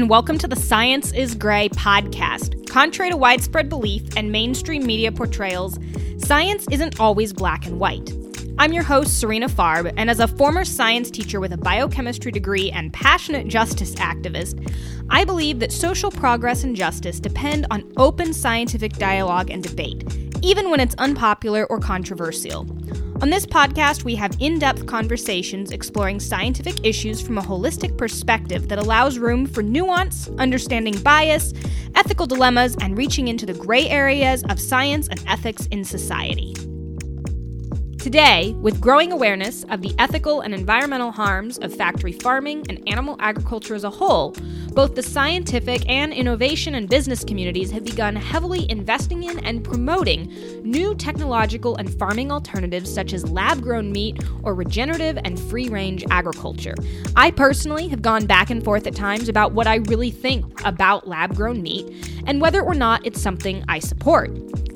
and welcome to the Science is Gray podcast. Contrary to widespread belief and mainstream media portrayals, science isn't always black and white. I'm your host, Serena Farb, and as a former science teacher with a biochemistry degree and passionate justice activist, I believe that social progress and justice depend on open scientific dialogue and debate, even when it's unpopular or controversial. On this podcast, we have in depth conversations exploring scientific issues from a holistic perspective that allows room for nuance, understanding bias, ethical dilemmas, and reaching into the gray areas of science and ethics in society. Today, with growing awareness of the ethical and environmental harms of factory farming and animal agriculture as a whole, both the scientific and innovation and business communities have begun heavily investing in and promoting new technological and farming alternatives such as lab grown meat or regenerative and free range agriculture. I personally have gone back and forth at times about what I really think about lab grown meat and whether or not it's something I support.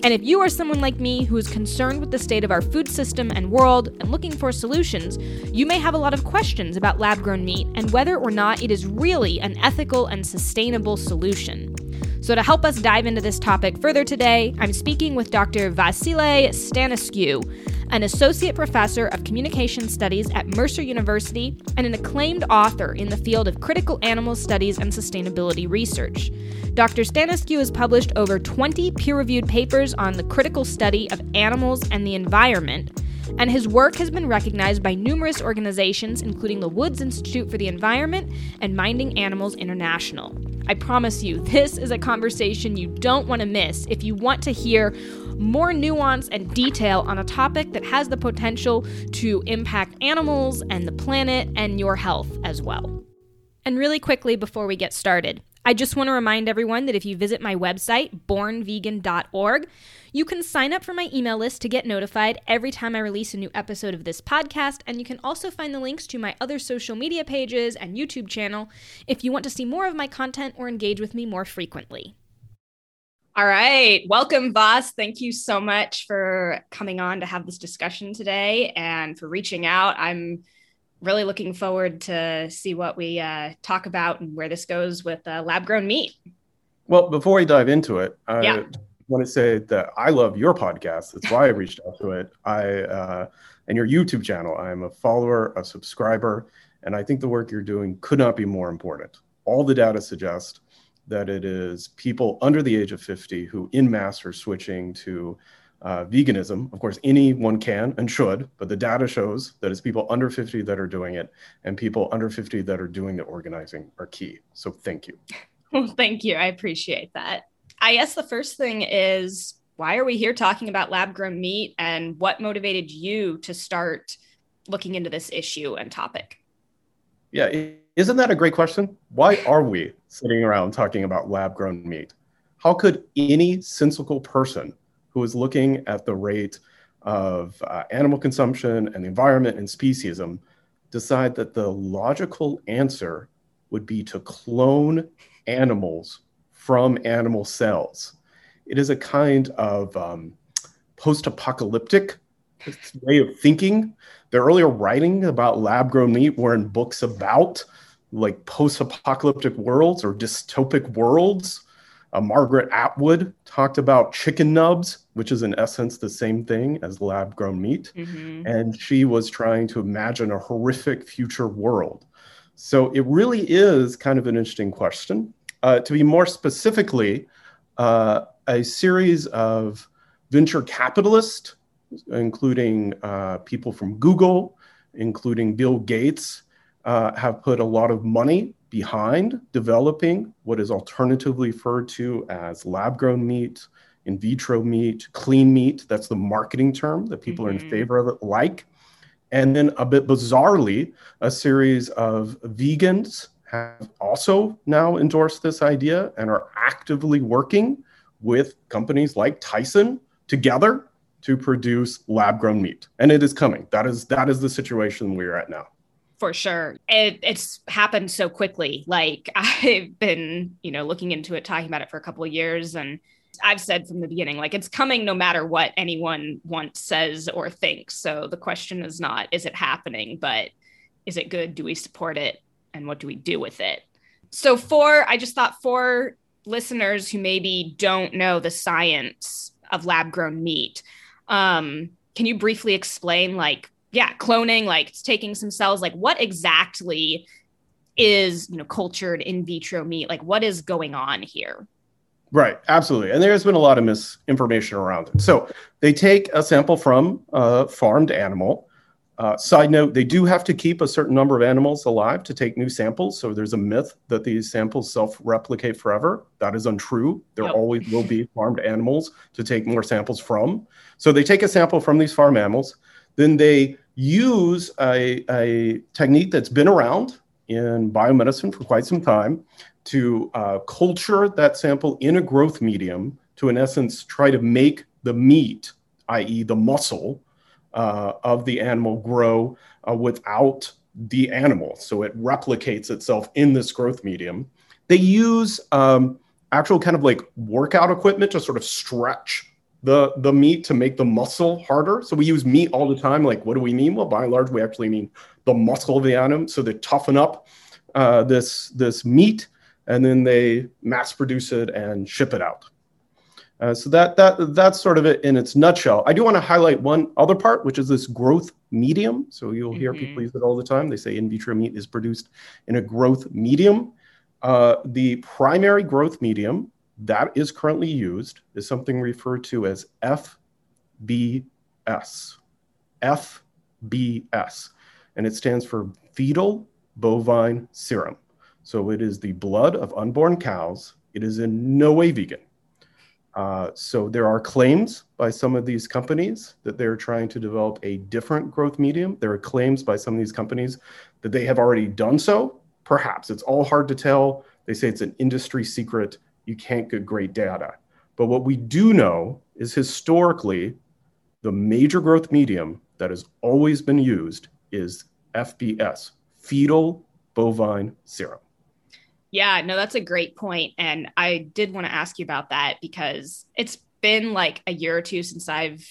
And if you are someone like me who is concerned with the state of our food system and world and looking for solutions, you may have a lot of questions about lab grown meat and whether or not it is really an ethical and sustainable solution. So, to help us dive into this topic further today, I'm speaking with Dr. Vasile Stanescu, an associate professor of communication studies at Mercer University and an acclaimed author in the field of critical animal studies and sustainability research. Dr. Stanescu has published over 20 peer reviewed papers on the critical study of animals and the environment, and his work has been recognized by numerous organizations, including the Woods Institute for the Environment and Minding Animals International. I promise you, this is a conversation you don't want to miss if you want to hear more nuance and detail on a topic that has the potential to impact animals and the planet and your health as well. And really quickly before we get started, I just want to remind everyone that if you visit my website, bornvegan.org, you can sign up for my email list to get notified every time I release a new episode of this podcast. And you can also find the links to my other social media pages and YouTube channel if you want to see more of my content or engage with me more frequently. All right. Welcome, Voss. Thank you so much for coming on to have this discussion today and for reaching out. I'm really looking forward to see what we uh, talk about and where this goes with uh, lab grown meat. Well, before we dive into it, I yeah. want to say that I love your podcast. That's why I reached out to it. I uh, and your YouTube channel. I'm a follower, a subscriber, and I think the work you're doing could not be more important. All the data suggests that it is people under the age of 50 who, in mass, are switching to uh, veganism. Of course, anyone can and should, but the data shows that it's people under 50 that are doing it, and people under 50 that are doing the organizing are key. So thank you. Well, thank you. I appreciate that. I guess the first thing is why are we here talking about lab grown meat and what motivated you to start looking into this issue and topic? Yeah, isn't that a great question? Why are we sitting around talking about lab grown meat? How could any sensible person who is looking at the rate of uh, animal consumption and the environment and speciesism decide that the logical answer would be to clone animals from animal cells. It is a kind of um, post apocalyptic way of thinking. The earlier writing about lab grown meat were in books about like post apocalyptic worlds or dystopic worlds uh, Margaret Atwood talked about chicken nubs, which is in essence the same thing as lab grown meat. Mm-hmm. And she was trying to imagine a horrific future world. So it really is kind of an interesting question. Uh, to be more specifically, uh, a series of venture capitalists, including uh, people from Google, including Bill Gates, uh, have put a lot of money behind developing what is alternatively referred to as lab grown meat, in vitro meat, clean meat. That's the marketing term that people mm-hmm. are in mm-hmm. favor of, it, like. And then a bit bizarrely, a series of vegans have also now endorsed this idea and are actively working with companies like Tyson together to produce lab grown meat. And it is coming. That is that is the situation we're at now for sure. It, it's happened so quickly. Like I've been, you know, looking into it, talking about it for a couple of years, and I've said from the beginning, like it's coming no matter what anyone once says or thinks. So the question is not, is it happening, but is it good? Do we support it? And what do we do with it? so for I just thought for listeners who maybe don't know the science of lab grown meat, um, can you briefly explain like yeah, cloning, like taking some cells, like what exactly is you know cultured in vitro meat? Like what is going on here? Right, absolutely. And there's been a lot of misinformation around it. So they take a sample from a farmed animal. Uh, side note, they do have to keep a certain number of animals alive to take new samples. So there's a myth that these samples self replicate forever. That is untrue. There always will be farmed animals to take more samples from. So they take a sample from these farm animals, then they use a, a technique that's been around in biomedicine for quite some time to uh, culture that sample in a growth medium to, in essence, try to make the meat, i.e., the muscle uh, of the animal, grow uh, without the animal. So it replicates itself in this growth medium. They use um, actual kind of like workout equipment to sort of stretch the the meat to make the muscle harder. So we use meat all the time. Like, what do we mean? Well, by and large, we actually mean the muscle of the animal. So they toughen up uh, this this meat and then they mass produce it and ship it out. Uh, so that that that's sort of it in its nutshell. I do want to highlight one other part, which is this growth medium. So you'll mm-hmm. hear people use it all the time. They say in vitro meat is produced in a growth medium. Uh, the primary growth medium that is currently used is something referred to as FBS. FBS, and it stands for fetal bovine serum. So it is the blood of unborn cows. It is in no way vegan. Uh, so there are claims by some of these companies that they're trying to develop a different growth medium. There are claims by some of these companies that they have already done so. Perhaps it's all hard to tell. They say it's an industry secret. You can't get great data. But what we do know is historically, the major growth medium that has always been used is FBS, fetal bovine serum. Yeah, no, that's a great point. And I did want to ask you about that because it's been like a year or two since I've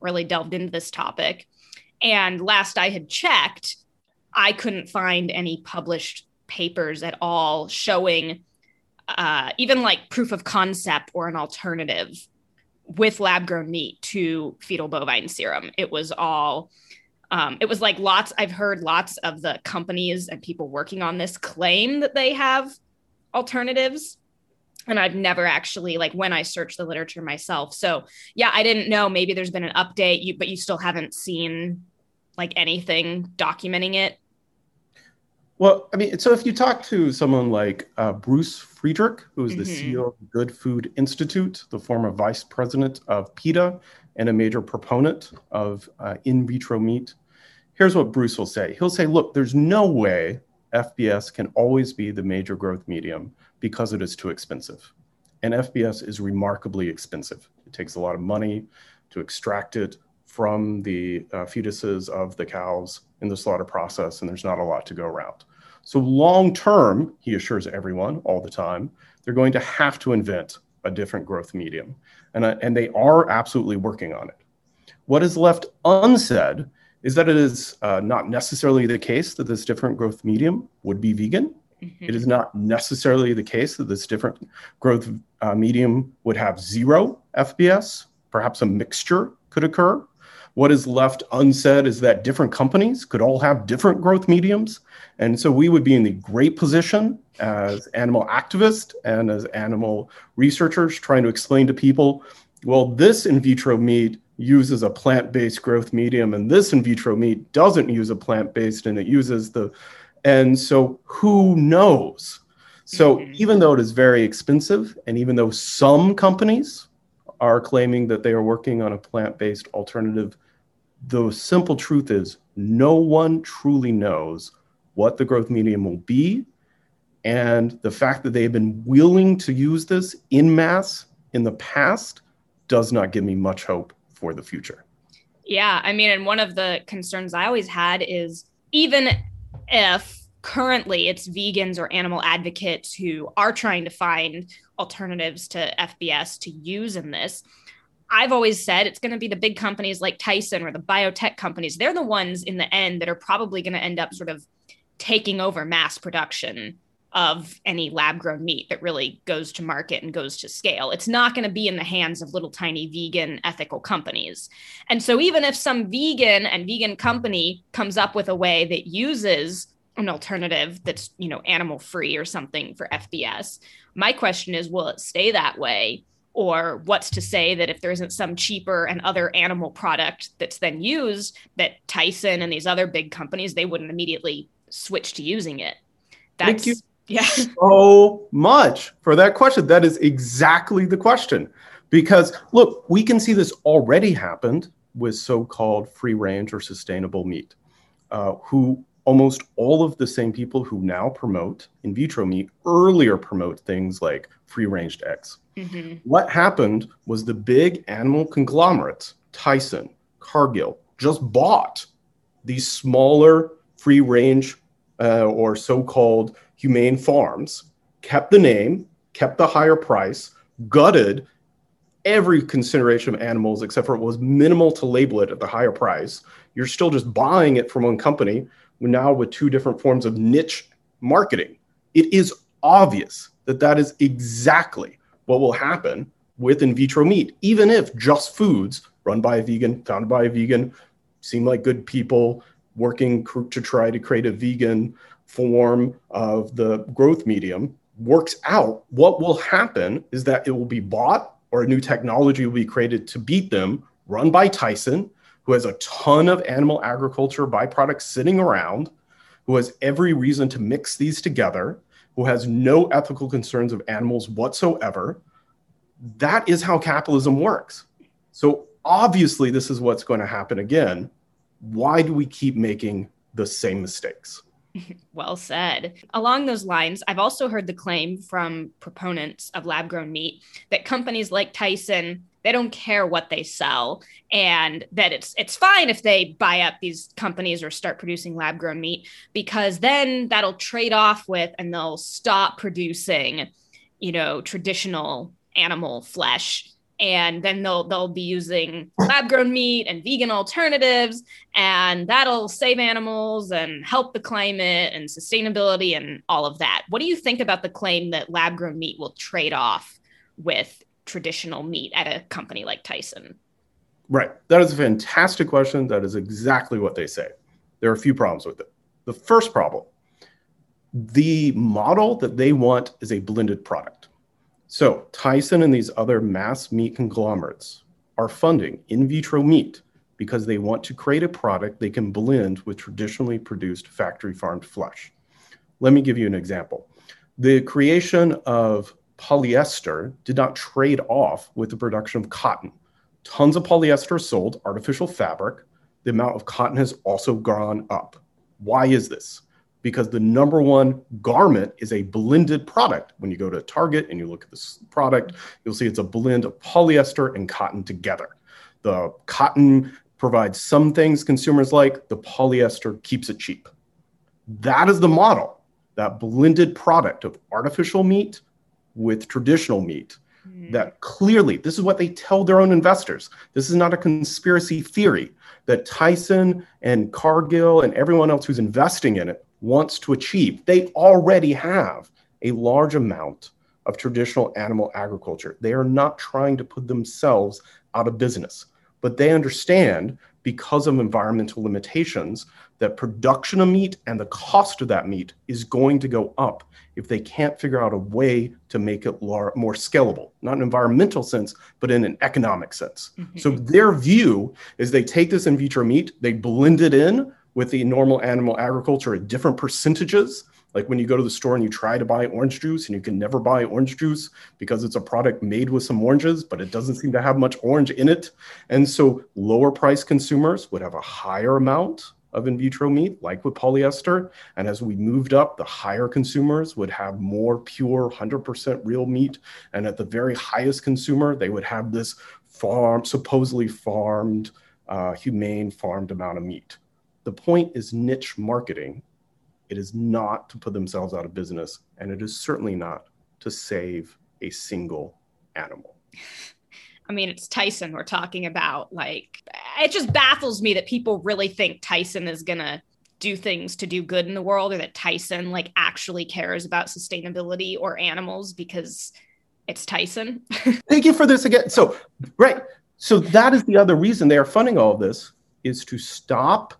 really delved into this topic. And last I had checked, I couldn't find any published papers at all showing uh, even like proof of concept or an alternative with lab grown meat to fetal bovine serum. It was all, um, it was like lots, I've heard lots of the companies and people working on this claim that they have alternatives and I've never actually like when I searched the literature myself. So yeah, I didn't know. Maybe there's been an update, you but you still haven't seen like anything documenting it. Well, I mean, so if you talk to someone like uh, Bruce Friedrich, who is the mm-hmm. CEO of Good Food Institute, the former vice president of PETA, and a major proponent of uh, in vitro meat, here's what Bruce will say. He'll say, look, there's no way FBS can always be the major growth medium because it is too expensive. And FBS is remarkably expensive. It takes a lot of money to extract it from the uh, fetuses of the cows in the slaughter process, and there's not a lot to go around. So, long term, he assures everyone all the time, they're going to have to invent a different growth medium. And, uh, and they are absolutely working on it. What is left unsaid is that it is uh, not necessarily the case that this different growth medium would be vegan. Mm-hmm. It is not necessarily the case that this different growth uh, medium would have zero FBS. Perhaps a mixture could occur. What is left unsaid is that different companies could all have different growth mediums. And so we would be in the great position as animal activists and as animal researchers trying to explain to people well, this in vitro meat uses a plant-based growth medium and this in vitro meat doesn't use a plant-based and it uses the and so who knows so mm-hmm. even though it is very expensive and even though some companies are claiming that they are working on a plant-based alternative the simple truth is no one truly knows what the growth medium will be and the fact that they've been willing to use this in mass in the past does not give me much hope for the future. Yeah, I mean, and one of the concerns I always had is even if currently it's vegans or animal advocates who are trying to find alternatives to FBS to use in this, I've always said it's going to be the big companies like Tyson or the biotech companies. They're the ones in the end that are probably going to end up sort of taking over mass production of any lab grown meat that really goes to market and goes to scale. It's not going to be in the hands of little tiny vegan ethical companies. And so even if some vegan and vegan company comes up with a way that uses an alternative that's, you know, animal free or something for FBS, my question is will it stay that way? Or what's to say that if there isn't some cheaper and other animal product that's then used, that Tyson and these other big companies, they wouldn't immediately switch to using it? That's, Thank you yeah. so much for that question. That is exactly the question. Because look, we can see this already happened with so called free range or sustainable meat, uh, who almost all of the same people who now promote in vitro meat earlier promote things like free range eggs. Mm-hmm. What happened was the big animal conglomerates, Tyson, Cargill, just bought these smaller free range uh, or so called humane farms, kept the name, kept the higher price, gutted every consideration of animals except for it was minimal to label it at the higher price. You're still just buying it from one company now with two different forms of niche marketing. It is obvious that that is exactly what will happen with in vitro meat, even if JUST Foods run by a vegan, founded by a vegan, seem like good people working to try to create a vegan form of the growth medium works out, what will happen is that it will be bought or a new technology will be created to beat them, run by Tyson, who has a ton of animal agriculture byproducts sitting around, who has every reason to mix these together, who has no ethical concerns of animals whatsoever. That is how capitalism works. So obviously, this is what's going to happen again. Why do we keep making the same mistakes? Well said. Along those lines, I've also heard the claim from proponents of lab grown meat that companies like Tyson they don't care what they sell and that it's it's fine if they buy up these companies or start producing lab grown meat because then that'll trade off with and they'll stop producing you know traditional animal flesh. And then they'll they'll be using lab grown meat and vegan alternatives and that'll save animals and help the climate and sustainability and all of that. What do you think about the claim that lab grown meat will trade off with traditional meat at a company like tyson. Right. That is a fantastic question. That is exactly what they say. There are a few problems with it. The first problem the model that they want is a blended product. So Tyson and these other mass meat conglomerates are funding in vitro meat because they want to create a product they can blend with traditionally produced factory farmed flesh. Let me give you an example. The creation of polyester did not trade off with the production of cotton. Tons of polyester sold, artificial fabric. The amount of cotton has also gone up. Why is this? because the number one garment is a blended product. When you go to Target and you look at this product, you'll see it's a blend of polyester and cotton together. The cotton provides some things consumers like, the polyester keeps it cheap. That is the model, that blended product of artificial meat with traditional meat. Mm. That clearly, this is what they tell their own investors. This is not a conspiracy theory that Tyson and Cargill and everyone else who's investing in it wants to achieve. They already have a large amount of traditional animal agriculture. They are not trying to put themselves out of business, but they understand because of environmental limitations that production of meat and the cost of that meat is going to go up if they can't figure out a way to make it more scalable, not in an environmental sense, but in an economic sense. Mm-hmm. So their view is they take this in vitro meat, they blend it in with the normal animal agriculture at different percentages. Like when you go to the store and you try to buy orange juice and you can never buy orange juice because it's a product made with some oranges, but it doesn't seem to have much orange in it. And so lower price consumers would have a higher amount of in vitro meat, like with polyester. And as we moved up, the higher consumers would have more pure, 100% real meat. And at the very highest consumer, they would have this farm, supposedly farmed, uh, humane farmed amount of meat. The point is niche marketing. It is not to put themselves out of business, and it is certainly not to save a single animal. I mean, it's Tyson we're talking about. Like, it just baffles me that people really think Tyson is going to do things to do good in the world or that Tyson like actually cares about sustainability or animals because it's Tyson. Thank you for this again. So, right. So that is the other reason they are funding all of this is to stop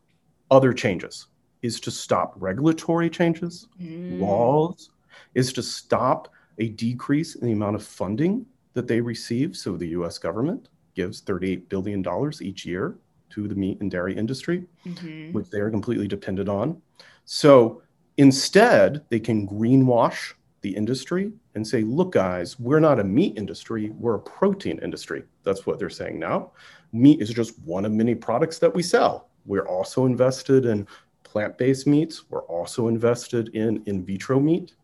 other changes, is to stop regulatory changes, mm. laws, is to stop a decrease in the amount of funding that they receive. So the US government gives $38 billion each year to the meat and dairy industry, mm-hmm. which they are completely dependent on. So instead, they can greenwash the industry and say, look, guys, we're not a meat industry, we're a protein industry. That's what they're saying now. Meat is just one of many products that we sell. We're also invested in plant based meats, we're also invested in in vitro meat.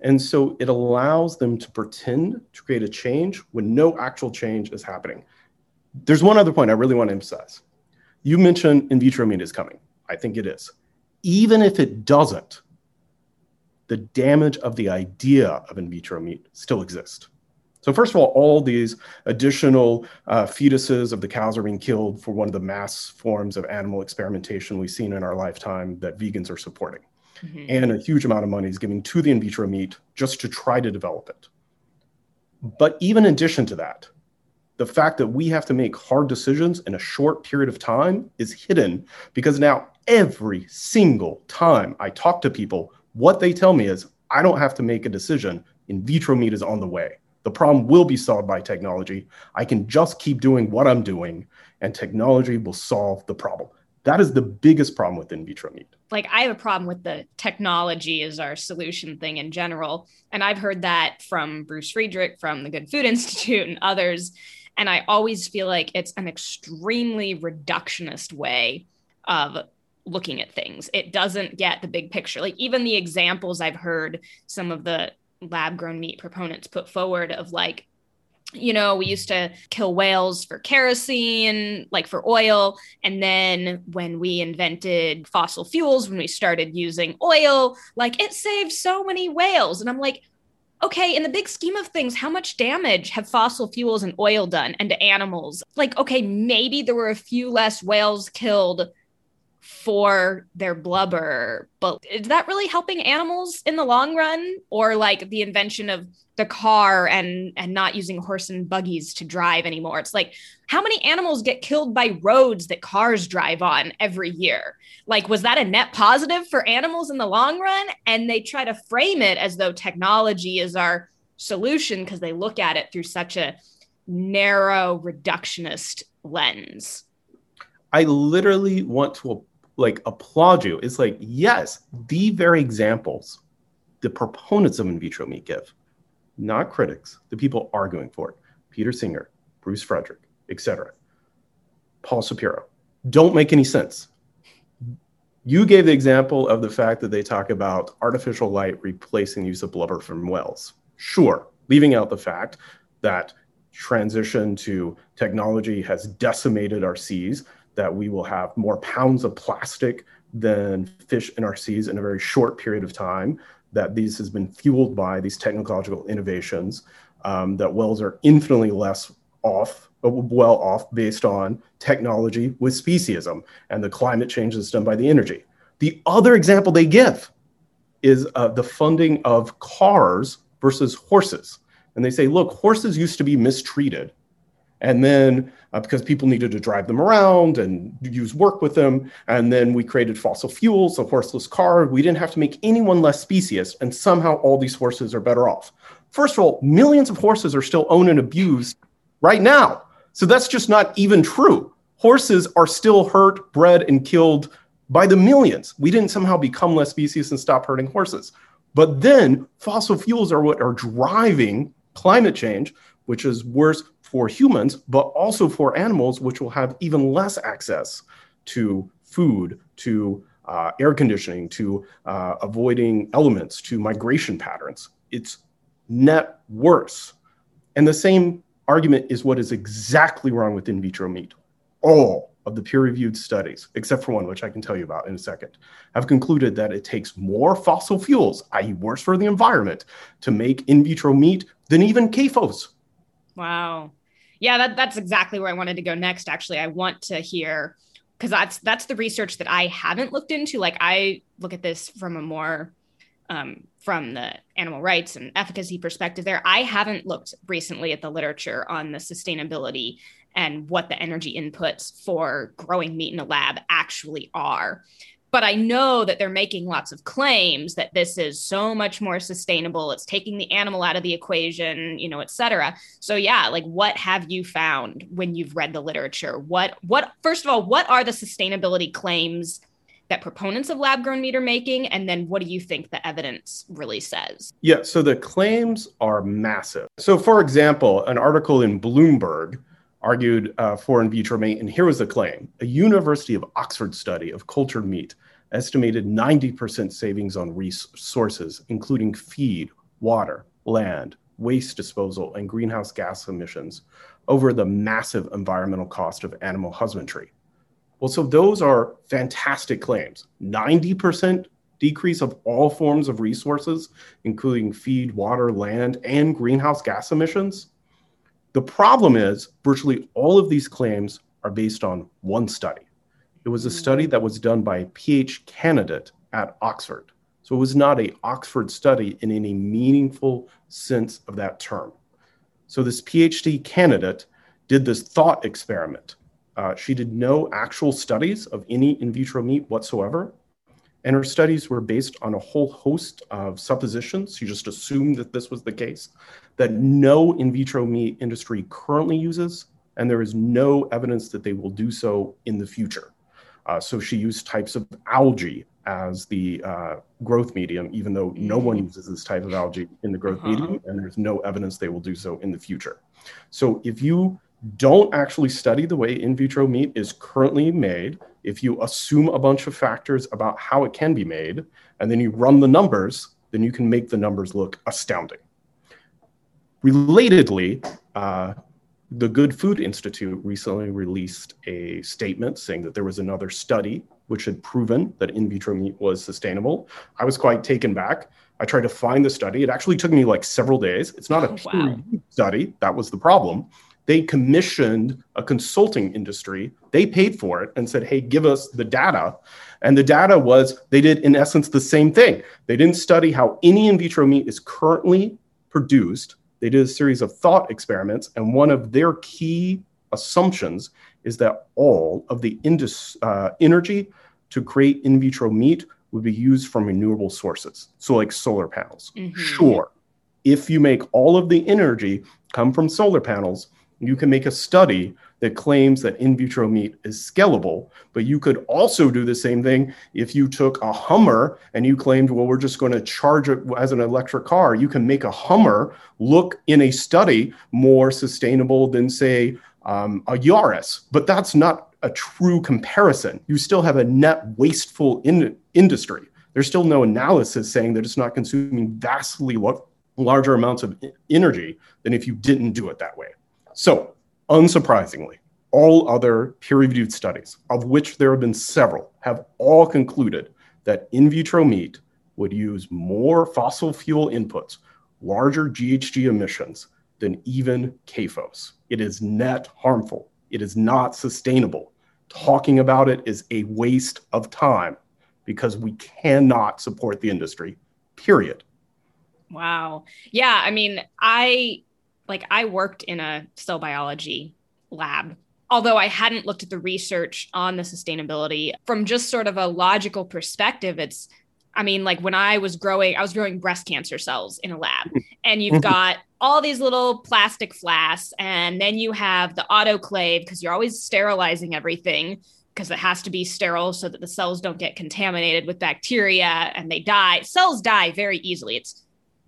And so it allows them to pretend to create a change when no actual change is happening. There's one other point I really want to emphasize. You mentioned in vitro meat is coming. I think it is. Even if it doesn't, the damage of the idea of in vitro meat still exists. So, first of all, all these additional uh, fetuses of the cows are being killed for one of the mass forms of animal experimentation we've seen in our lifetime that vegans are supporting. Mm-hmm. And a huge amount of money is given to the in vitro meat just to try to develop it. But even in addition to that, the fact that we have to make hard decisions in a short period of time is hidden because now every single time I talk to people, what they tell me is I don't have to make a decision. In vitro meat is on the way. The problem will be solved by technology. I can just keep doing what I'm doing, and technology will solve the problem. That is the biggest problem with in vitro meat. Like, I have a problem with the technology as our solution thing in general. And I've heard that from Bruce Friedrich, from the Good Food Institute, and others. And I always feel like it's an extremely reductionist way of looking at things. It doesn't get the big picture. Like even the examples I've heard some of the lab grown meat proponents put forward of like, you know, we used to kill whales for kerosene, like for oil. And then when we invented fossil fuels, when we started using oil, like it saved so many whales. And I'm like, okay, in the big scheme of things, how much damage have fossil fuels and oil done and to animals? Like, okay, maybe there were a few less whales killed for their blubber, but is that really helping animals in the long run? Or like the invention of the car and and not using horse and buggies to drive anymore. It's like how many animals get killed by roads that cars drive on every year? Like was that a net positive for animals in the long run? And they try to frame it as though technology is our solution because they look at it through such a narrow reductionist lens. I literally want to like applaud you. It's like, yes, the very examples the proponents of in vitro meat give, not critics, the people arguing for it. Peter Singer, Bruce Friedrich, etc. Paul Shapiro, don't make any sense. You gave the example of the fact that they talk about artificial light replacing use of blubber from whales. Sure, leaving out the fact that transition to technology has decimated our seas, that we will have more pounds of plastic than fish in our seas in a very short period of time, that these has been fueled by these technological innovations, um, that wells are infinitely less off, uh, well off based on technology with speciesism and the climate change that's done by the energy. The other example they give is uh, the funding of cars versus horses. And they say, look, horses used to be mistreated and then uh, because people needed to drive them around and use work with them. And then we created fossil fuels, a horseless car. We didn't have to make anyone less specious. And somehow all these horses are better off. First of all, millions of horses are still owned and abused right now. So that's just not even true. Horses are still hurt, bred, and killed by the millions. We didn't somehow become less species and stop hurting horses. But then fossil fuels are what are driving climate change, which is worse for humans, but also for animals, which will have even less access to food, to uh, air conditioning, to uh, avoiding elements, to migration patterns. It's net worse. And the same argument is what is exactly wrong with in vitro meat. All of the peer reviewed studies, except for one, which I can tell you about in a second, have concluded that it takes more fossil fuels, i.e., worse for the environment, to make in vitro meat than even CAFOs. Wow yeah, that, that's exactly where I wanted to go next. Actually, I want to hear because that's that's the research that I haven't looked into. Like I look at this from a more um, from the animal rights and efficacy perspective. There, I haven't looked recently at the literature on the sustainability and what the energy inputs for growing meat in a lab actually are but I know that they're making lots of claims that this is so much more sustainable. It's taking the animal out of the equation, you know, et cetera. So yeah, like what have you found when you've read the literature? What what first of all, what are the sustainability claims that proponents of lab grown meat are making? And then what do you think the evidence really says? Yeah, so the claims are massive. So for example, an article in Bloomberg argued uh, for in vitro meat, and here was the claim: a University of Oxford study of cultured meat estimated 90% savings on resources, including feed, water, land, waste disposal, and greenhouse gas emissions, over the massive environmental cost of animal husbandry. Well, so those are fantastic claims. 90% decrease of all forms of resources, including feed, water, land, and greenhouse gas emissions. The problem is, virtually all of these claims are based on one study. It was a hmm. study that was done by a PhD candidate at Oxford. So it was not a Oxford study in any meaningful sense of that term. So this PhD candidate did this thought experiment. Uh, she did no actual studies of any in vitro meat whatsoever. And her studies were based on a whole host of suppositions. She just assumed that this was the case, that no in vitro meat industry currently uses, and there is no evidence that they will do so in the future. Uh, so she used types of algae as the uh, growth medium, even though no one mm. uses this type of algae in the growth uh-huh. medium, and there's no evidence they will do so in the future. So if you don't actually study the way in vitro meat is currently made, if you assume a bunch of factors about how it can be made, and then you run the numbers, then you can make the numbers look astounding. Relatedly, uh, the Good Food Institute recently released a statement saying that there was another study which had proven that in vitro meat was sustainable. I was quite taken back. I tried to find the study. It actually took me like several days. It's not a oh, wow. study. That was the problem. They commissioned a consulting industry. They paid for it and said, hey, give us the data. And the data was they did, in essence, the same thing. They didn't study how any in vitro meat is currently produced they did a series of thought experiments, and one of their key assumptions is that all of the indus, uh, energy to create in vitro meat would be used from renewable sources. So, like solar panels. Mm-hmm. Sure, if you make all of the energy come from solar panels, you can make a study that claims that in vitro meat is scalable. But you could also do the same thing if you took a Hummer and you claimed, well, we're just going to charge it as an electric car. You can make a Hummer look in a study more sustainable than, say, um, a Yaris. But that's not a true comparison. You still have a net wasteful in- industry. There's still no analysis saying that it's not consuming vastly larger amounts of energy than if you didn't do it that way. So Unsurprisingly, all other peer reviewed studies, of which there have been several, have all concluded that in vitro meat would use more fossil fuel inputs, larger GHG emissions than even CAFOs. It is net harmful. It is not sustainable. Talking about it is a waste of time because we cannot support the industry, period. Wow. Yeah. I mean, I like I worked in a cell biology lab although I hadn't looked at the research on the sustainability from just sort of a logical perspective, it's, I mean, like when I was growing, I was growing breast cancer cells in a lab, and you've got all these little plastic flasks, and then you have the autoclave because you're always sterilizing everything because it has to be sterile so that the cells don't get contaminated with bacteria and they die. Cells die very easily. It's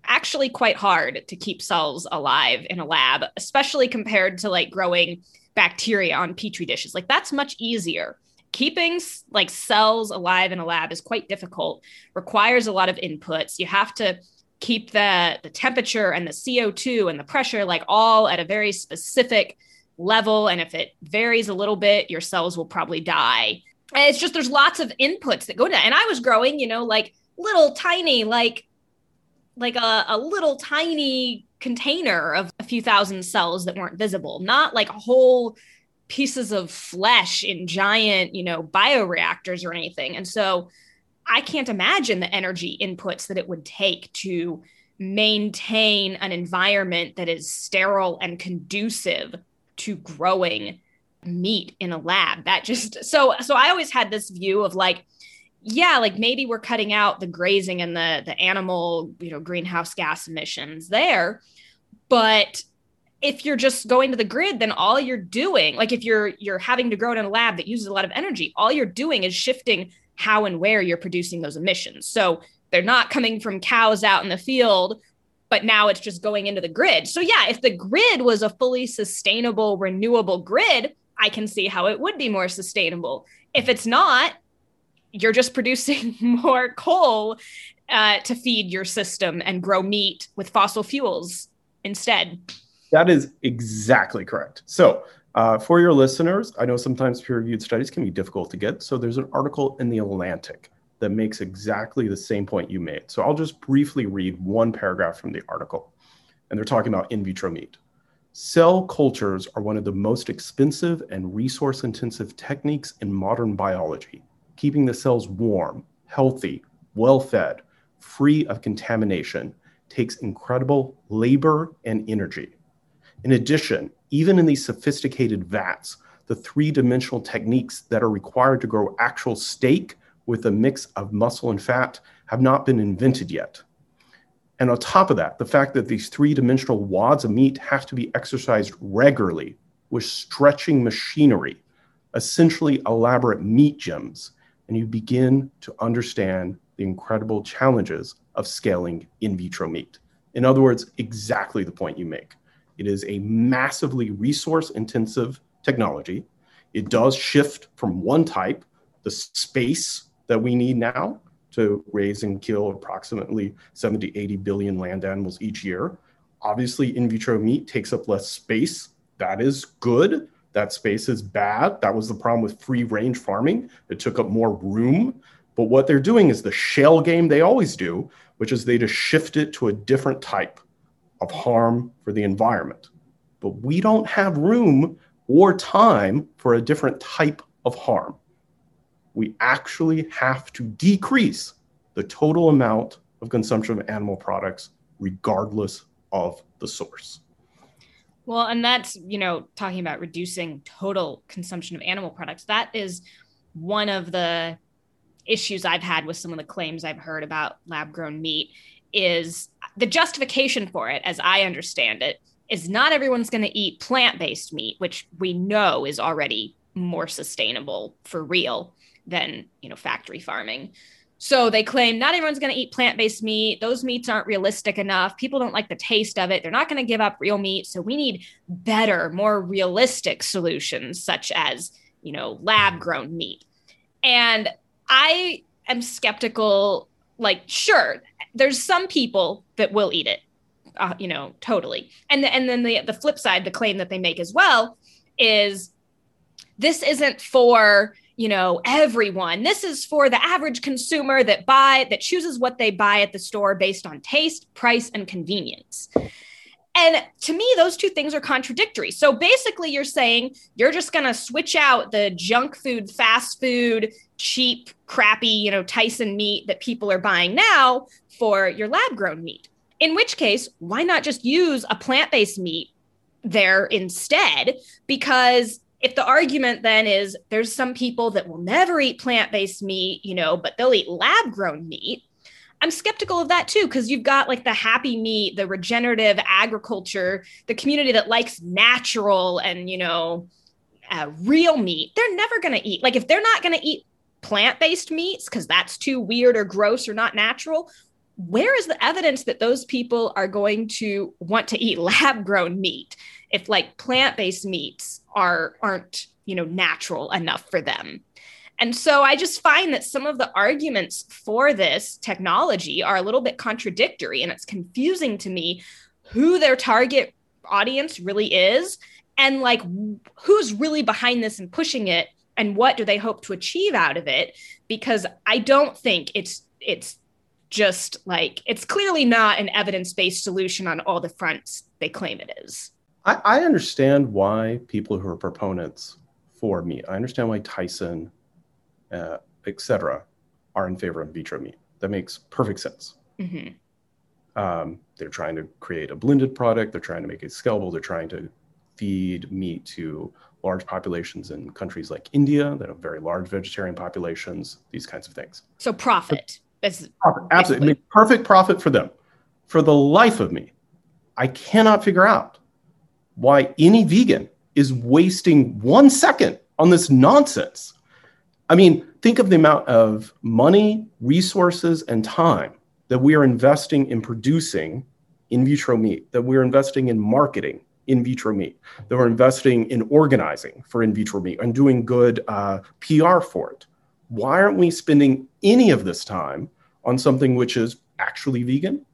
actually quite hard to keep cells alive in a lab, especially compared to like growing bacteria on petri dishes. Like that's much easier. Keeping like cells alive in a lab is quite difficult, requires a lot of inputs. You have to keep the the temperature and the CO2 and the pressure like all at a very specific level and if it varies a little bit, your cells will probably die. And it's just there's lots of inputs that go to that. And I was growing, you know, like little tiny like like a, a little tiny container of a few thousand cells that weren't visible, not like whole pieces of flesh in giant, you know, bioreactors or anything. And so I can't imagine the energy inputs that it would take to maintain an environment that is sterile and conducive to growing meat in a lab. That just so so I always had this view of like yeah, like maybe we're cutting out the grazing and the the animal, you know, greenhouse gas emissions there, but if you're just going to the grid then all you're doing like if you're you're having to grow it in a lab that uses a lot of energy all you're doing is shifting how and where you're producing those emissions. So they're not coming from cows out in the field but now it's just going into the grid. So yeah if the grid was a fully sustainable renewable grid i can see how it would be more sustainable. If it's not you're just producing more coal uh, to feed your system and grow meat with fossil fuels instead that is exactly correct. So, uh, for your listeners, I know sometimes peer reviewed studies can be difficult to get. So, there's an article in The Atlantic that makes exactly the same point you made. So, I'll just briefly read one paragraph from the article. And they're talking about in vitro meat. Cell cultures are one of the most expensive and resource intensive techniques in modern biology. Keeping the cells warm, healthy, well fed, free of contamination takes incredible labor and energy. In addition, even in these sophisticated vats, the three dimensional techniques that are required to grow actual steak with a mix of muscle and fat have not been invented yet. And on top of that, the fact that these three dimensional wads of meat have to be exercised regularly with stretching machinery, essentially elaborate meat gyms, and you begin to understand the incredible challenges of scaling in vitro meat. In other words, exactly the point you make. It is a massively resource intensive technology. It does shift from one type, the space that we need now to raise and kill approximately 70, 80 billion land animals each year. Obviously, in vitro meat takes up less space. That is good. That space is bad. That was the problem with free range farming. It took up more room. But what they're doing is the shell game they always do, which is they just shift it to a different type of harm for the environment. But we don't have room or time for a different type of harm. We actually have to decrease the total amount of consumption of animal products, regardless of the source. Well, and that's, you know, talking about reducing total consumption of animal products. That is one of the issues I've had with some of the claims I've heard about lab grown meat is the justification for it, as I understand it, is not everyone's going to eat plant based meat, which we know is already more sustainable for real than you know factory farming. So they claim not everyone's going to eat plant based meat. Those meats aren't realistic enough. People don't like the taste of it. They're not going to give up real meat. So we need better, more realistic solutions, such as you know lab grown meat. And I am skeptical. Like, sure, there's some people that will eat it, uh, you know, totally. And the, and then the the flip side, the claim that they make as well is this isn't for you know everyone this is for the average consumer that buy that chooses what they buy at the store based on taste price and convenience and to me those two things are contradictory so basically you're saying you're just going to switch out the junk food fast food cheap crappy you know tyson meat that people are buying now for your lab grown meat. In which case, why not just use a plant based meat there instead? Because if the argument then is there's some people that will never eat plant based meat, you know, but they'll eat lab grown meat. I'm skeptical of that too, because you've got like the happy meat, the regenerative agriculture, the community that likes natural and, you know, uh, real meat. They're never going to eat. Like, if they're not going to eat plant based meats because that's too weird or gross or not natural, where is the evidence that those people are going to want to eat lab grown meat if like plant based meats are aren't you know natural enough for them and so i just find that some of the arguments for this technology are a little bit contradictory and it's confusing to me who their target audience really is and like who's really behind this and pushing it and what do they hope to achieve out of it because i don't think it's it's just like it's clearly not an evidence based solution on all the fronts they claim it is. I, I understand why people who are proponents for meat, I understand why Tyson, uh, etc., are in favor of in vitro meat. That makes perfect sense. Mm-hmm. Um, they're trying to create a blended product. They're trying to make it scalable. They're trying to feed meat to large populations in countries like India that have very large vegetarian populations. These kinds of things. So profit. Profit. Absolutely, perfect profit for them. For the life of me, I cannot figure out why any vegan is wasting one second on this nonsense. I mean, think of the amount of money, resources, and time that we are investing in producing in vitro meat, that we're investing in marketing in vitro meat, that we're investing in organizing for in vitro meat and doing good uh, PR for it. Why aren't we spending any of this time on something which is actually vegan,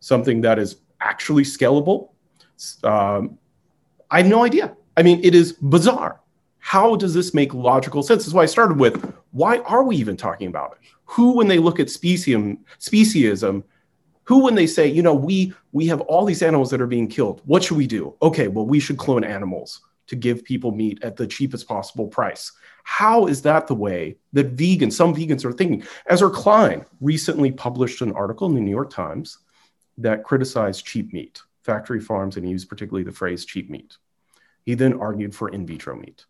something that is actually scalable? Um, I have no idea. I mean, it is bizarre. How does this make logical sense? That's why I started with why are we even talking about it? Who, when they look at specium, speciesism, who, when they say, you know, we we have all these animals that are being killed, what should we do? Okay, well, we should clone animals to give people meat at the cheapest possible price. How is that the way that vegans, some vegans are thinking? Ezra Klein recently published an article in the New York Times that criticized cheap meat, factory farms, and he used particularly the phrase cheap meat. He then argued for in vitro meat.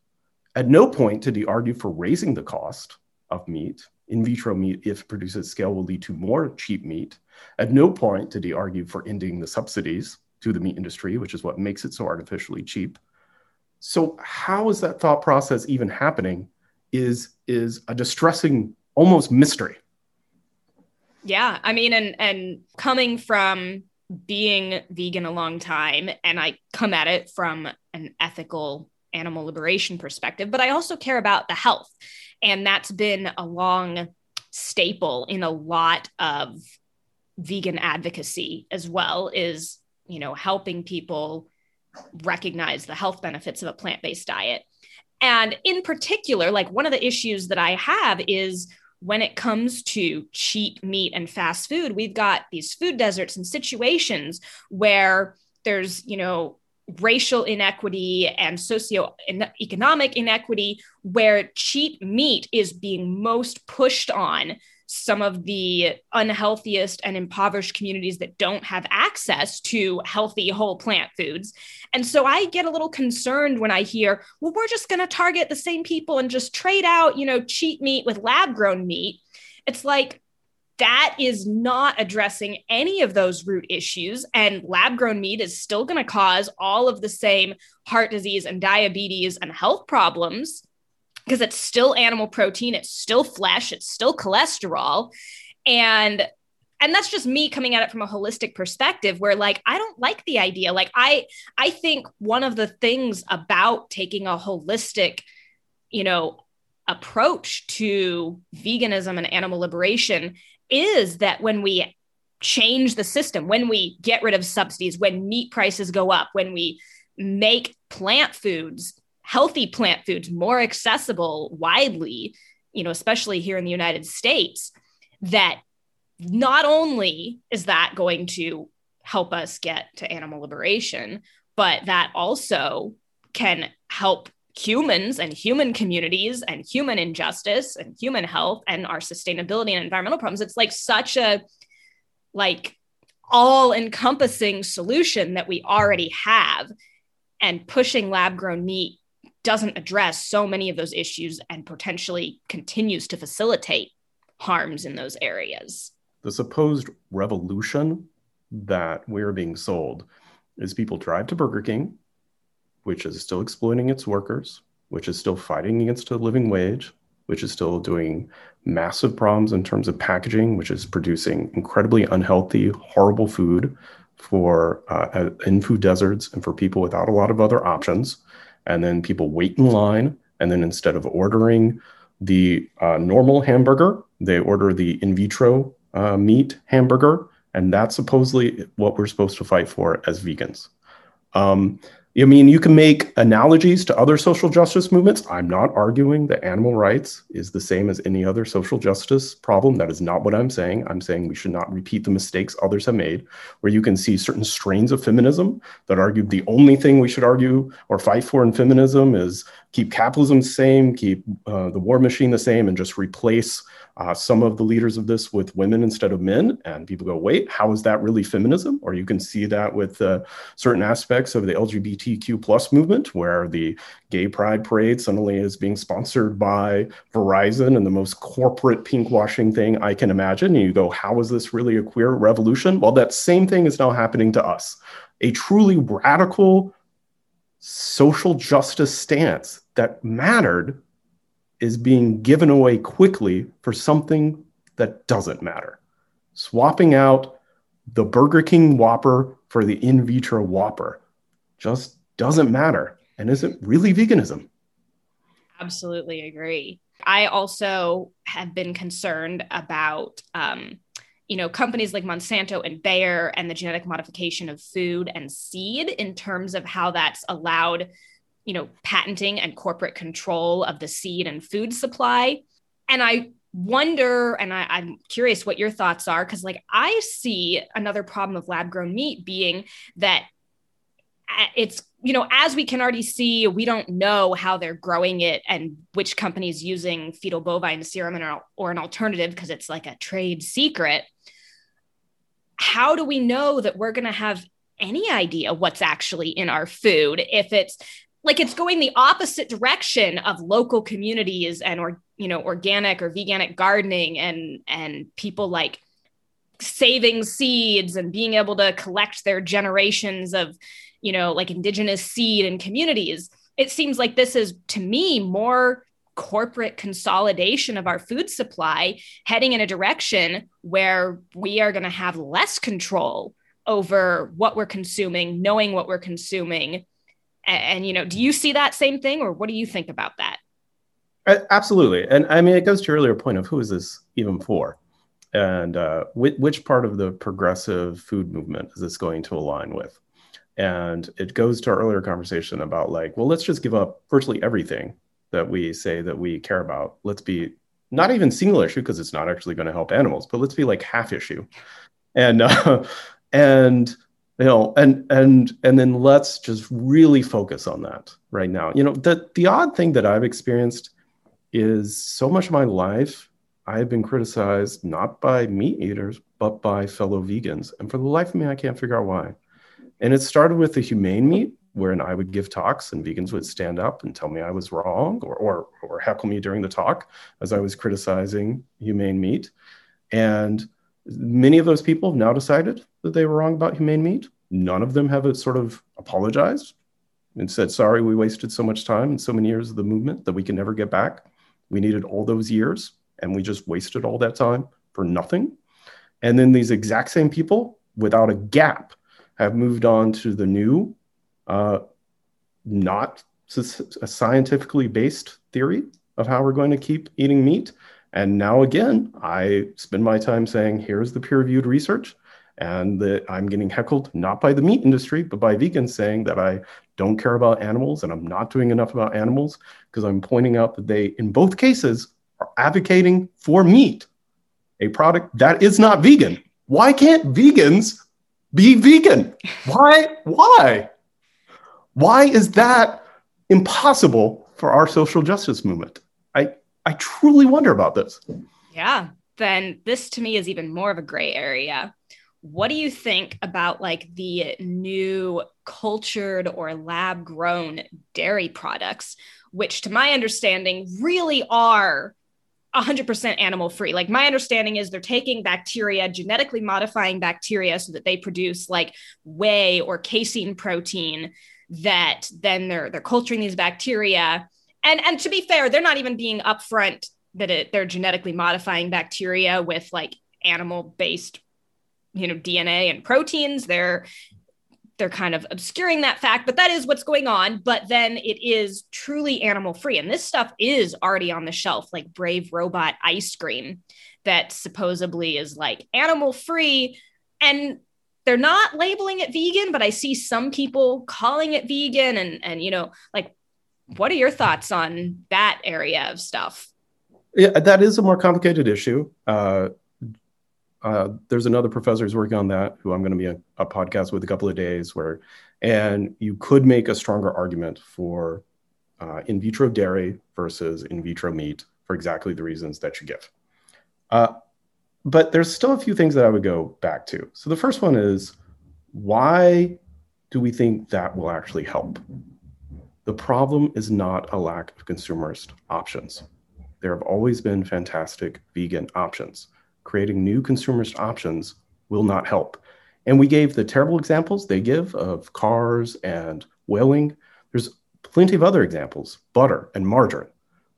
At no point did he argue for raising the cost of meat. In vitro meat, if produced at scale, will lead to more cheap meat. At no point did he argue for ending the subsidies to the meat industry, which is what makes it so artificially cheap. So, how is that thought process even happening? Is is a distressing, almost mystery. Yeah, I mean, and and coming from being vegan a long time, and I come at it from an ethical animal liberation perspective, but I also care about the health. And that's been a long staple in a lot of vegan advocacy as well is, you know, helping people recognize the health benefits of a plant-based diet. And in particular, like one of the issues that I have is when it comes to cheap meat and fast food, we've got these food deserts and situations where there's, you know, racial inequity and socioeconomic inequity, where cheap meat is being most pushed on some of the unhealthiest and impoverished communities that don't have access to healthy whole plant foods. And so I get a little concerned when I hear, well, we're just going to target the same people and just trade out, you know, cheap meat with lab grown meat. It's like, that is not addressing any of those root issues. And lab grown meat is still going to cause all of the same heart disease and diabetes and health problems because it's still animal protein, it's still flesh, it's still cholesterol. And and that's just me coming at it from a holistic perspective where like i don't like the idea like i i think one of the things about taking a holistic you know approach to veganism and animal liberation is that when we change the system, when we get rid of subsidies, when meat prices go up, when we make plant foods, healthy plant foods more accessible widely, you know, especially here in the United States, that not only is that going to help us get to animal liberation, but that also can help humans and human communities and human injustice and human health and our sustainability and environmental problems. It's like such a like all encompassing solution that we already have and pushing lab grown meat doesn't address so many of those issues and potentially continues to facilitate harms in those areas the supposed revolution that we're being sold is people drive to burger king which is still exploiting its workers, which is still fighting against a living wage, which is still doing massive problems in terms of packaging, which is producing incredibly unhealthy, horrible food for uh, in food deserts and for people without a lot of other options. And then people wait in line, and then instead of ordering the uh, normal hamburger, they order the in vitro uh, meat hamburger, and that's supposedly what we're supposed to fight for as vegans. Um, I mean, you can make analogies to other social justice movements. I'm not arguing that animal rights is the same as any other social justice problem. That is not what I'm saying. I'm saying we should not repeat the mistakes others have made, where you can see certain strains of feminism that argue the only thing we should argue or fight for in feminism is keep capitalism the same, keep uh, the war machine the same, and just replace uh, some of the leaders of this with women instead of men. And people go, wait, how is that really feminism? Or you can see that with uh, certain aspects of the LGBTQ plus movement, where the gay pride parade suddenly is being sponsored by Verizon and the most corporate pinkwashing thing I can imagine. And you go, how is this really a queer revolution? Well, that same thing is now happening to us. A truly radical social justice stance that mattered is being given away quickly for something that doesn't matter. Swapping out the Burger King Whopper for the in vitro Whopper just doesn't matter and isn't really veganism. Absolutely agree. I also have been concerned about, um, you know, companies like Monsanto and Bayer and the genetic modification of food and seed in terms of how that's allowed you know, patenting and corporate control of the seed and food supply. And I wonder, and I, am curious what your thoughts are, because like I see another problem of lab grown meat being that uh, it's you know as we can already see we don't know how they're growing it and which company is using fetal bovine serum or, or an alternative because it's like a trade secret how do we know that we're going to have any idea what's actually in our food if it's like it's going the opposite direction of local communities and or you know organic or veganic gardening and and people like saving seeds and being able to collect their generations of you know like indigenous seed and communities. It seems like this is to me more corporate consolidation of our food supply heading in a direction where we are going to have less control over what we're consuming knowing what we're consuming and, and, you know, do you see that same thing or what do you think about that? Absolutely. And I mean, it goes to your earlier point of who is this even for? And uh, which, which part of the progressive food movement is this going to align with? And it goes to our earlier conversation about like, well, let's just give up virtually everything that we say that we care about. Let's be not even single issue because it's not actually going to help animals, but let's be like half issue. And uh, and you know and and and then let's just really focus on that right now you know the the odd thing that i've experienced is so much of my life i've been criticized not by meat eaters but by fellow vegans and for the life of me i can't figure out why and it started with the humane meat wherein i would give talks and vegans would stand up and tell me i was wrong or or, or heckle me during the talk as i was criticizing humane meat and many of those people have now decided that they were wrong about humane meat. None of them have uh, sort of apologized and said, sorry, we wasted so much time and so many years of the movement that we can never get back. We needed all those years and we just wasted all that time for nothing. And then these exact same people, without a gap, have moved on to the new, uh, not a scientifically based theory of how we're going to keep eating meat and now again, I spend my time saying, here's the peer reviewed research. And that I'm getting heckled not by the meat industry, but by vegans saying that I don't care about animals and I'm not doing enough about animals because I'm pointing out that they, in both cases, are advocating for meat, a product that is not vegan. Why can't vegans be vegan? Why? Why? Why is that impossible for our social justice movement? I, I truly wonder about this. Yeah. Then this to me is even more of a gray area. What do you think about like the new cultured or lab grown dairy products, which to my understanding really are 100% animal free. Like my understanding is they're taking bacteria, genetically modifying bacteria so that they produce like whey or casein protein that then they're they're culturing these bacteria. And and to be fair, they're not even being upfront that it, they're genetically modifying bacteria with like animal based you know dna and proteins. They're they're kind of obscuring that fact but that is what's going on. But then it is truly animal free and this stuff is already on the shelf like brave robot ice cream that supposedly is like animal free and they're not labeling it vegan, but I see some people calling it vegan and and you know, like what are your thoughts on that area of stuff? Yeah, that is a more complicated issue. Uh, uh, there's another professor who's working on that who I'm going to be a, a podcast with a couple of days where, and you could make a stronger argument for uh, in vitro dairy versus in vitro meat for exactly the reasons that you give. But there's still a few things that I would go back to. So the first one is why do we think that will actually help? The problem is not a lack of consumerist options. There have always been fantastic vegan options. Creating new consumerist options will not help. And we gave the terrible examples they give of cars and whaling. There's plenty of other examples butter and margarine.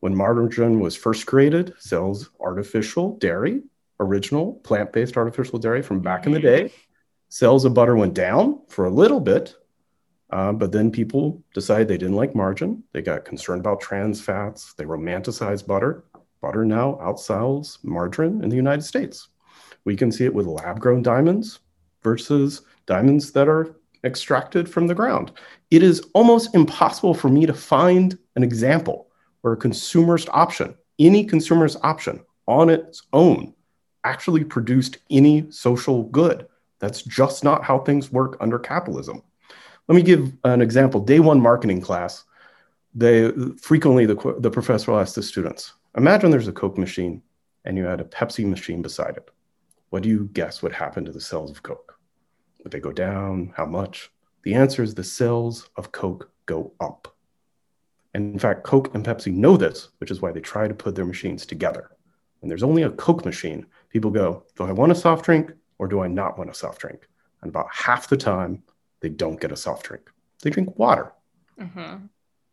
When margarine was first created, sells artificial dairy, original plant based artificial dairy from back in the day. Sales of butter went down for a little bit, uh, but then people decided they didn't like margin. They got concerned about trans fats. They romanticized butter. Butter now outsells margarine in the United States. We can see it with lab grown diamonds versus diamonds that are extracted from the ground. It is almost impossible for me to find an example where a consumerist option, any consumerist option on its own, actually produced any social good. That's just not how things work under capitalism. Let me give an example. Day one marketing class, they frequently the, the professor will ask the students, Imagine there's a Coke machine and you had a Pepsi machine beside it. What do you guess would happen to the sales of Coke? Would they go down? How much? The answer is the sales of Coke go up. And in fact, Coke and Pepsi know this, which is why they try to put their machines together. When there's only a Coke machine, people go, Do I want a soft drink or do I not want a soft drink? And about half the time, they don't get a soft drink. They drink water. Mm-hmm.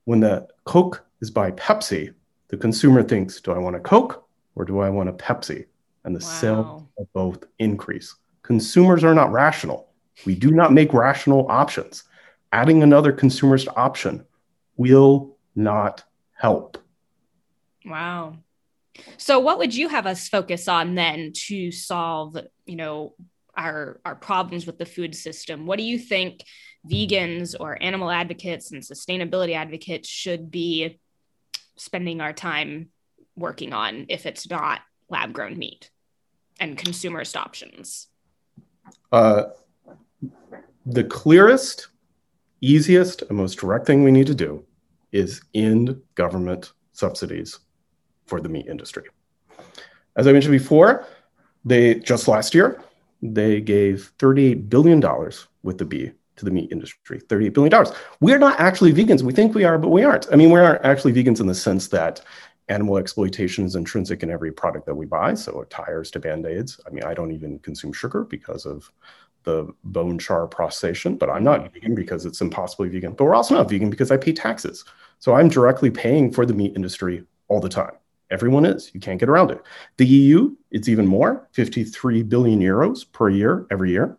When the Coke is by Pepsi, the consumer thinks, do I want a Coke or do I want a Pepsi? And the wow. sales of both increase. Consumers are not rational. We do not make rational options. Adding another consumerist option will not help. Wow. So what would you have us focus on then to solve, you know, our our problems with the food system? What do you think vegans or animal advocates and sustainability advocates should be spending our time working on if it's not lab grown meat and consumerist options? Uh, the clearest, easiest, and most direct thing we need to do is end government subsidies for the meat industry. As I mentioned before, they just last year they gave $38 billion with the B to the meat industry, $38 billion. We're not actually vegans. We think we are, but we aren't. I mean, we aren't actually vegans in the sense that animal exploitation is intrinsic in every product that we buy. So tires to band-aids. I mean, I don't even consume sugar because of the bone char processation, but I'm not vegan because it's impossibly vegan. But we're also not vegan because I pay taxes. So I'm directly paying for the meat industry all the time. Everyone is. You can't get around it. The EU, it's even more 53 billion euros per year, every year.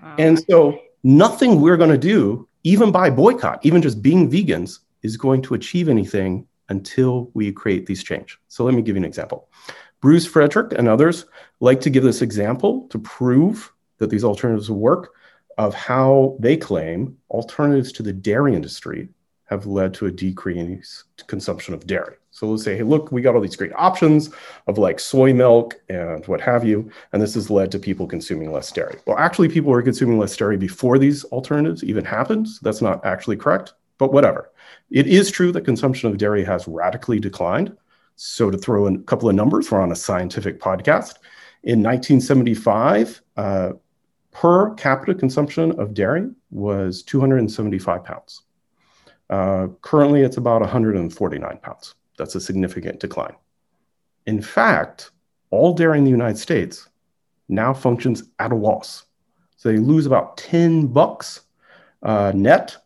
Wow. And so nothing we're going to do, even by boycott, even just being vegans, is going to achieve anything until we create these change. So let me give you an example. Bruce Friedrich and others like to give this example to prove that these alternatives work of how they claim alternatives to the dairy industry have led to a decreased consumption of dairy. So let's say, hey, look, we got all these great options of like soy milk and what have you, and this has led to people consuming less dairy. Well, actually, people were consuming less dairy before these alternatives even happened. So that's not actually correct, but whatever. It is true that consumption of dairy has radically declined. So to throw in a couple of numbers, we're on a scientific podcast. In 1975, uh, per capita consumption of dairy was 275 pounds. Uh, currently, it's about 149 pounds. That's a significant decline. In fact, all dairy in the United States now functions at a loss. So they lose about 10 bucks uh, net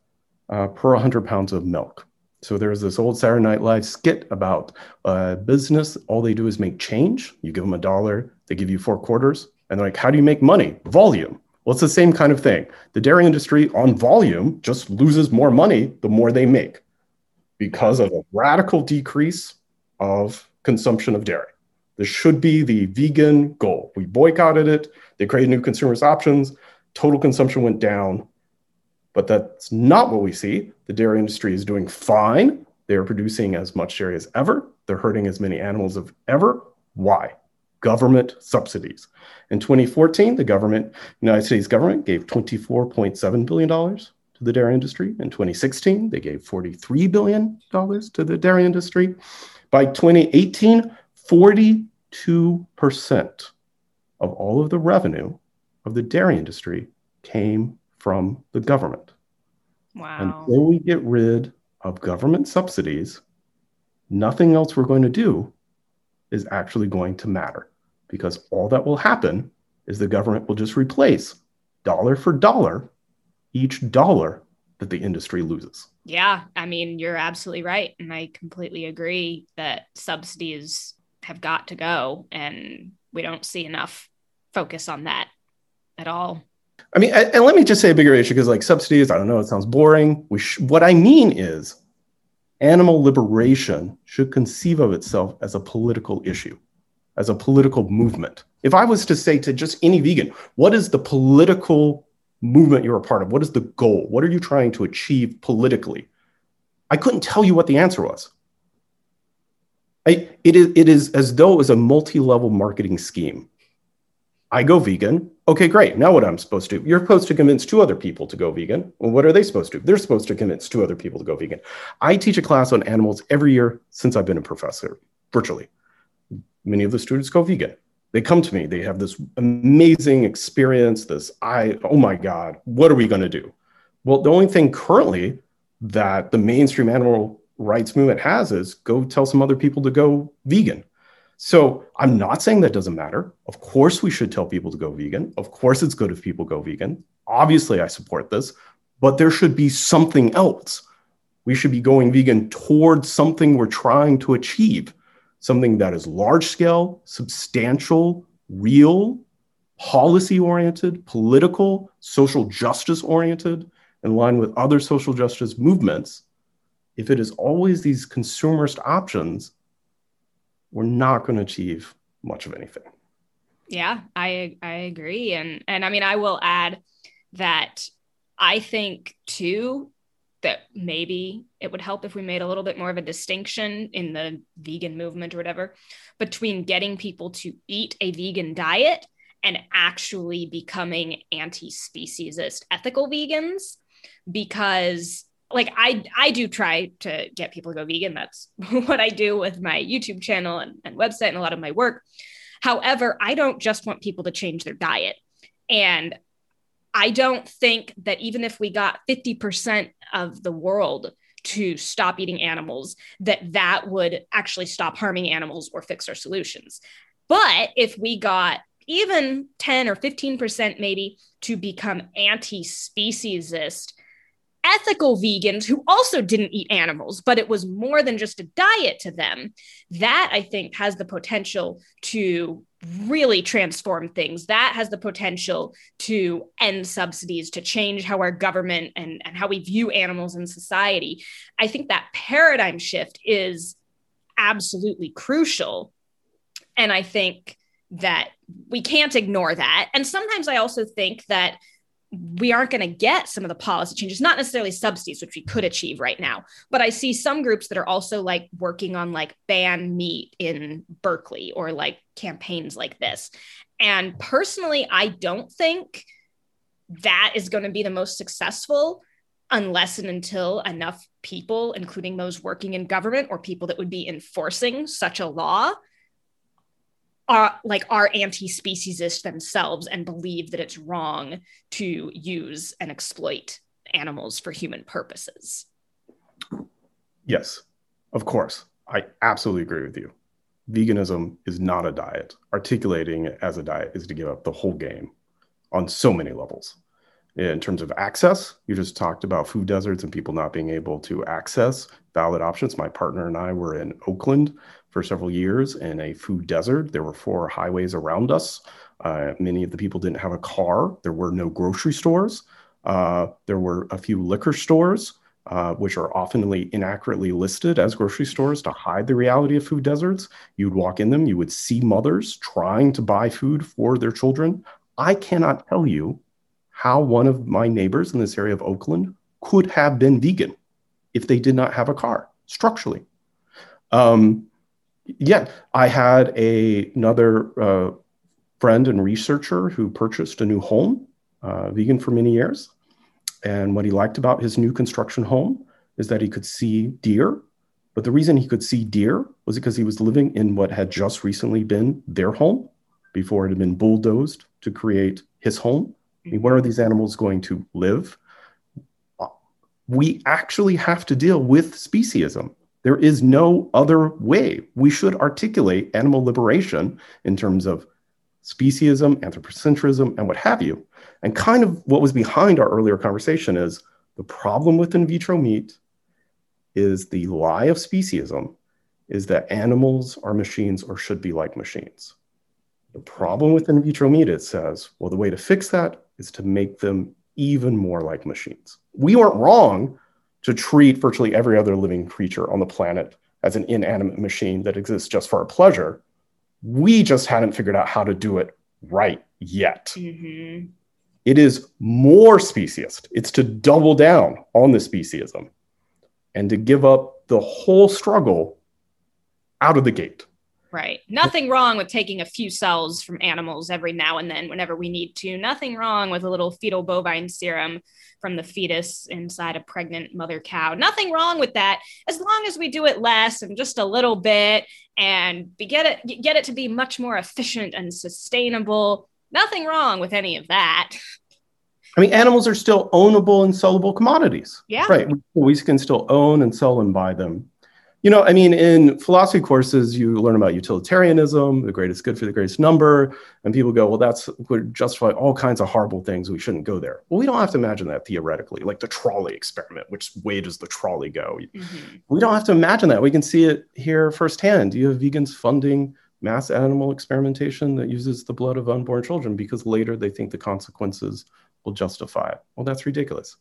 uh, per 100 pounds of milk. So there's this old Saturday Night Live skit about a business. All they do is make change. You give them a dollar, they give you four quarters. And they're like, how do you make money? Volume. Well, it's the same kind of thing. The dairy industry on volume just loses more money the more they make because of a radical decrease of consumption of dairy. This should be the vegan goal. We boycotted it. They created new consumers options. total consumption went down, but that's not what we see. The dairy industry is doing fine. They are producing as much dairy as ever. They're hurting as many animals as ever. Why? Government subsidies. In 2014, the government, United States government, gave $24.7 billion to the dairy industry. In 2016, they gave $43 billion to the dairy industry. By 2018, 42% of all of the revenue of the dairy industry came from the government. Wow. Until we get rid of government subsidies, nothing else we're going to do is actually going to matter because all that will happen is the government will just replace dollar for dollar each dollar that the industry loses. Yeah, I mean, you're absolutely right. And I completely agree that subsidies have got to go, and we don't see enough focus on that at all. I mean, and let me just say a bigger issue because, like, subsidies, I don't know, it sounds boring. We sh- what I mean is, animal liberation should conceive of itself as a political issue, as a political movement. If I was to say to just any vegan, what is the political movement you're a part of? What is the goal? What are you trying to achieve politically? I couldn't tell you what the answer was. I, it, is, it is as though it was a multi level marketing scheme. I go vegan. Okay, great. Now what I'm supposed to do? You're supposed to convince two other people to go vegan. Well, what are they supposed to do? They're supposed to convince two other people to go vegan. I teach a class on animals every year since I've been a professor, virtually. Many of the students go vegan. They come to me. They have this amazing experience. This, I, oh my God, what are we going to do? Well, the only thing currently that the mainstream animal rights movement has is go tell some other people to go vegan. So I'm not saying that doesn't matter. Of course, we should tell people to go vegan. Of course, it's good if people go vegan. Obviously, I support this, but there should be something else. We should be going vegan towards something we're trying to achieve, something that is large scale, substantial, real, policy oriented, political, social justice oriented, in line with other social justice movements. If it is always these consumerist options, we're not going to achieve much of anything. Yeah, I I agree, and and I mean I will add that I think too that maybe it would help if we made a little bit more of a distinction in the vegan movement or whatever between getting people to eat a vegan diet and actually becoming anti-speciesist ethical vegans because like I I do try to get people to go vegan. That's what I do with my YouTube channel and, and website and a lot of my work. However, I don't just want people to change their diet. And I don't think that even if we got 50% of the world to stop eating animals, that that would actually stop harming animals or fix our solutions. But if we got even 10 or 15% maybe to become anti speciesist, ethical vegans who also didn't eat animals, but it was more than just a diet to them. That I think has the potential to really transform things. That has the potential to end subsidies, to change how our government and, and how we view animals in society. I think that paradigm shift is absolutely crucial. And I think that we can't ignore that. And sometimes I also think that we aren't going to get some of the policy changes, not necessarily subsidies, which we could achieve right now. But I see some groups that are also like working on like ban meat in Berkeley or like campaigns like this. And personally, I don't think that is going to be the most successful unless and until enough people, including those working in government or people that would be enforcing such a law, are like are anti-speciesist themselves and believe that it's wrong to use and exploit animals for human purposes. Yes, of course. I absolutely agree with you. Veganism is not a diet. Articulating it as a diet is to give up the whole game on so many levels. In terms of access, you just talked about food deserts and people not being able to access valid options. My partner and I were in Oakland for several years in a food desert. There were four highways around us. Uh, many of the people didn't have a car. There were no grocery stores. Uh, there were a few liquor stores, uh, which are oftenly inaccurately listed as grocery stores to hide the reality of food deserts. You'd walk in them, you would see mothers trying to buy food for their children. I cannot tell you how one of my neighbors in this area of Oakland could have been vegan if they did not have a car structurally. Um, yeah, I had a, another uh, friend and researcher who purchased a new home, uh, vegan for many years. And what he liked about his new construction home is that he could see deer. But the reason he could see deer was because he was living in what had just recently been their home before it had been bulldozed to create his home. I mean, where are these animals going to live? We actually have to deal with speciesism. There is no other way. We should articulate animal liberation in terms of speciesism, anthropocentrism, and what have you. And kind of what was behind our earlier conversation is the problem with in vitro meat is the lie of speciesism is that animals are machines or should be like machines. The problem with in vitro meat, it says, well, the way to fix that is to make them even more like machines. We weren't wrong to treat virtually every other living creature on the planet as an inanimate machine that exists just for our pleasure. We just hadn't figured out how to do it right yet. Mm-hmm. It is more speciesist. It's to double down on the speciesism and to give up the whole struggle out of the gate. Right. Nothing wrong with taking a few cells from animals every now and then whenever we need to. Nothing wrong with a little fetal bovine serum from the fetus inside a pregnant mother cow. Nothing wrong with that as long as we do it less and just a little bit and get it get it to be much more efficient and sustainable. Nothing wrong with any of that. I mean, animals are still ownable and sellable commodities. Yeah. Right. We can still own and sell and buy them. You know, I mean, in philosophy courses, you learn about utilitarianism, the greatest good for the greatest number, and people go, well, that's would justify all kinds of horrible things. We shouldn't go there. Well, we don't have to imagine that theoretically, like the trolley experiment. Which way does the trolley go? Mm-hmm. We don't have to imagine that. We can see it here firsthand. You have vegans funding mass animal experimentation that uses the blood of unborn children because later they think the consequences will justify it. Well, that's ridiculous.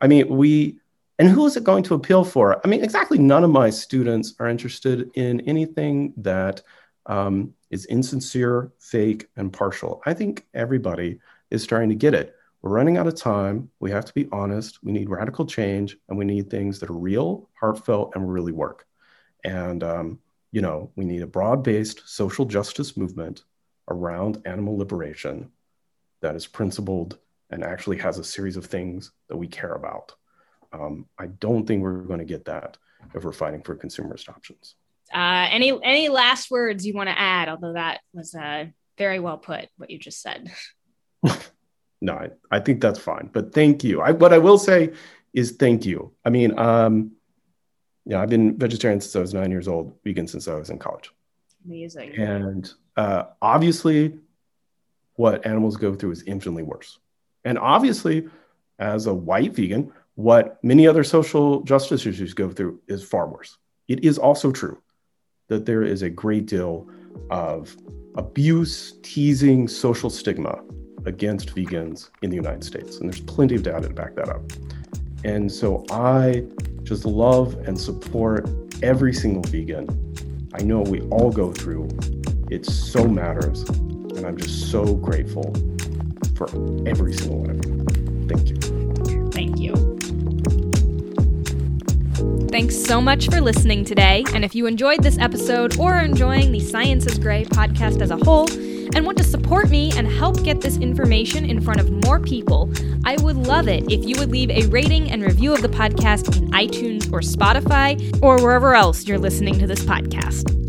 I mean, we, and who is it going to appeal for? I mean, exactly none of my students are interested in anything that um, is insincere, fake, and partial. I think everybody is starting to get it. We're running out of time. We have to be honest. We need radical change, and we need things that are real, heartfelt, and really work. And, um, you know, we need a broad based social justice movement around animal liberation that is principled and actually has a series of things that we care about. Um, I don't think we're going to get that if we're fighting for consumerist options. Uh, any any last words you want to add? Although that was uh, very well put, what you just said. no, I, I, think that's fine. But thank you. I, what I will say is thank you. I mean, um, yeah, I've been vegetarian since I was nine years old, vegan since I was in college. Amazing. And uh, obviously, what animals go through is infinitely worse. And obviously, as a white vegan, what many other social justice issues go through is far worse. It is also true that there is a great deal of abuse, teasing, social stigma against vegans in the United States. And there's plenty of data to back that up. And so I just love and support every single vegan. I know we all go through. It so matters. And I'm just so grateful for every single one of you. Thank you. Thanks so much for listening today. And if you enjoyed this episode or are enjoying the Science is Gray podcast as a whole, and want to support me and help get this information in front of more people, I would love it if you would leave a rating and review of the podcast in iTunes or Spotify or wherever else you're listening to this podcast.